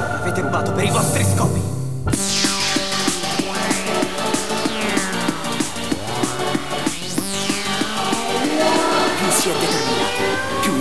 Avete rubato per i vostri scopi. Più si è determinati, più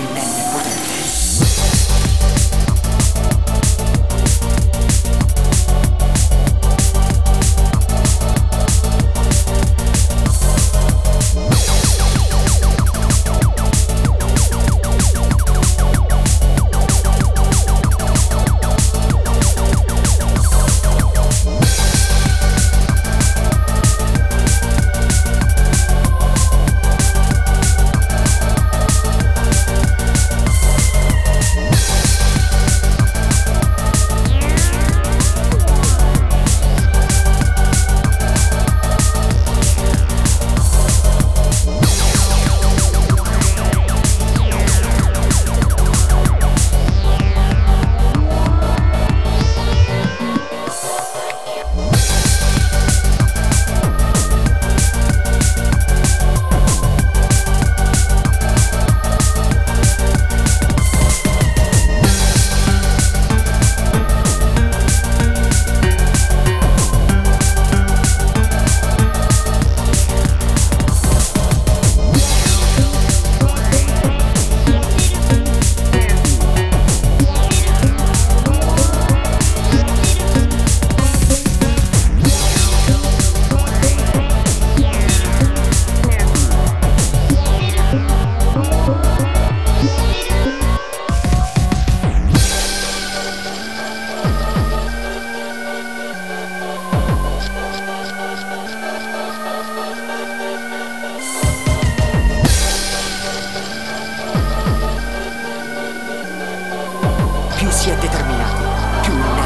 si è determinato. più